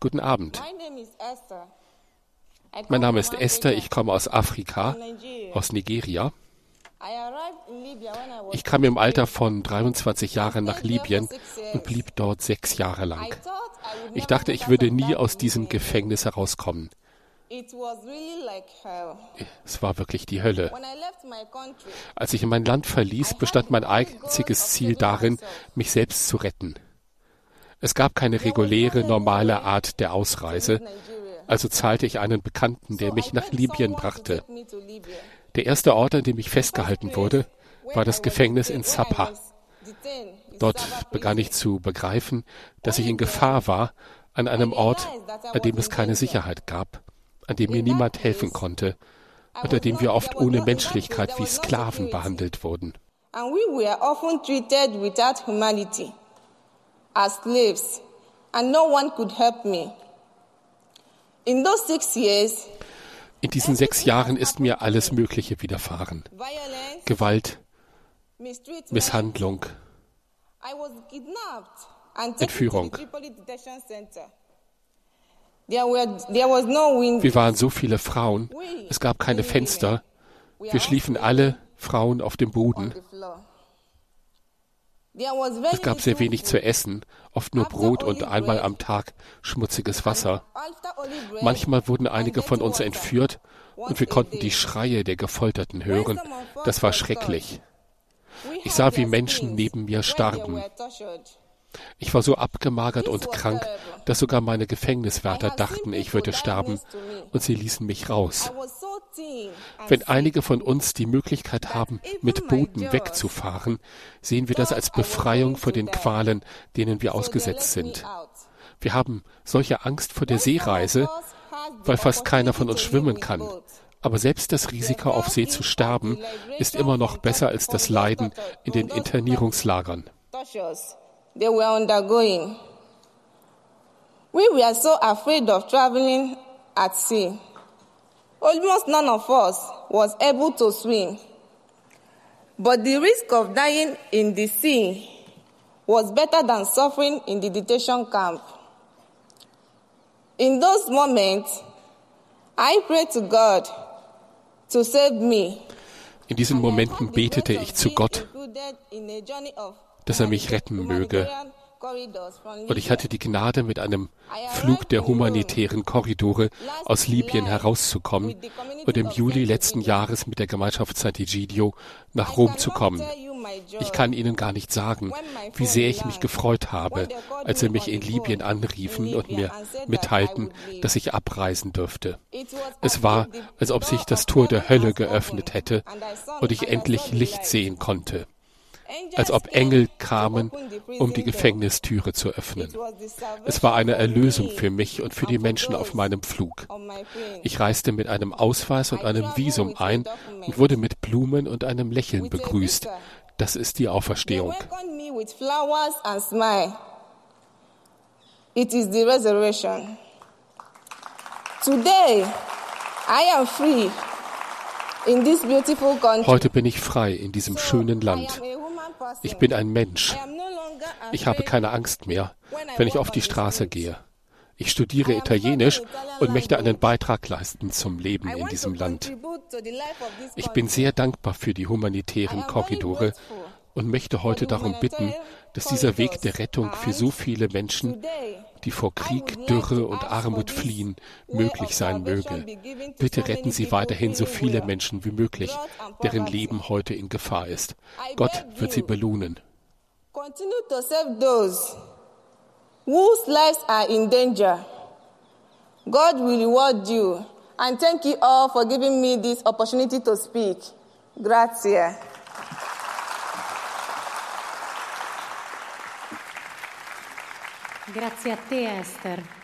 Guten Abend. Mein Name ist Esther, ich komme aus Afrika, aus Nigeria. Ich kam im Alter von 23 Jahren nach Libyen und blieb dort sechs Jahre lang. Ich dachte, ich würde nie aus diesem Gefängnis herauskommen. Es war wirklich die Hölle. Als ich mein Land verließ, bestand mein einziges Ziel darin, mich selbst zu retten. Es gab keine reguläre, normale Art der Ausreise, also zahlte ich einen Bekannten, der mich nach Libyen brachte. Der erste Ort, an dem ich festgehalten wurde, war das Gefängnis in Sabha. Dort begann ich zu begreifen, dass ich in Gefahr war, an einem Ort, an dem es keine Sicherheit gab an dem mir niemand helfen konnte, unter dem wir oft ohne Menschlichkeit wie Sklaven behandelt wurden. And we were often treated without humanity, as slaves, and no one could help me. In those six years, in diesen sechs Jahren ist mir alles Mögliche widerfahren. Gewalt, Misshandlung, Entführung. Wir waren so viele Frauen, es gab keine Fenster, wir schliefen alle Frauen auf dem Boden. Es gab sehr wenig zu essen, oft nur Brot und einmal am Tag schmutziges Wasser. Manchmal wurden einige von uns entführt und wir konnten die Schreie der Gefolterten hören. Das war schrecklich. Ich sah, wie Menschen neben mir starben. Ich war so abgemagert und krank, dass sogar meine Gefängniswärter dachten, ich würde sterben, und sie ließen mich raus. Wenn einige von uns die Möglichkeit haben, mit Booten wegzufahren, sehen wir das als Befreiung vor den Qualen, denen wir ausgesetzt sind. Wir haben solche Angst vor der Seereise, weil fast keiner von uns schwimmen kann. Aber selbst das Risiko, auf See zu sterben, ist immer noch besser als das Leiden in den Internierungslagern they were. We were so afraid of traveling at sea. Almost none of us was able to swim. But the risk of dying in the sea was better than suffering in the detention camp. In those moments, I prayed to God to save me. In diesen Momenten betete ich zu Gott, dass er mich retten möge. Und ich hatte die Gnade, mit einem Flug der humanitären Korridore aus Libyen herauszukommen und im Juli letzten Jahres mit der Gemeinschaft Sant'Egidio nach Rom zu kommen. Ich kann Ihnen gar nicht sagen, wie sehr ich mich gefreut habe, als sie mich in Libyen anriefen und mir mitteilten, dass ich abreisen dürfte. Es war, als ob sich das Tor der Hölle geöffnet hätte und ich endlich Licht sehen konnte als ob Engel kamen, um die Gefängnistüre zu öffnen. Es war eine Erlösung für mich und für die Menschen auf meinem Flug. Ich reiste mit einem Ausweis und einem Visum ein und wurde mit Blumen und einem Lächeln begrüßt. Das ist die Auferstehung. It is the resurrection. Today, I am free in this beautiful country. Heute bin ich frei in diesem schönen Land. Ich bin ein Mensch. Ich habe keine Angst mehr, wenn ich auf die Straße gehe. Ich studiere Italienisch und möchte einen Beitrag leisten zum Leben in diesem Land. Ich bin sehr dankbar für die humanitären Korridore und möchte heute darum bitten, dass dieser Weg der Rettung für so viele Menschen, die vor Krieg, Dürre und Armut fliehen, möglich sein möge. Bitte retten Sie weiterhin so viele Menschen wie möglich, deren Leben heute in Gefahr ist. Gott wird sie belohnen. Continue to save those whose lives are in danger. God will reward you. And thank you all for giving me this opportunity to speak. Grazie. Grazie a te Esther.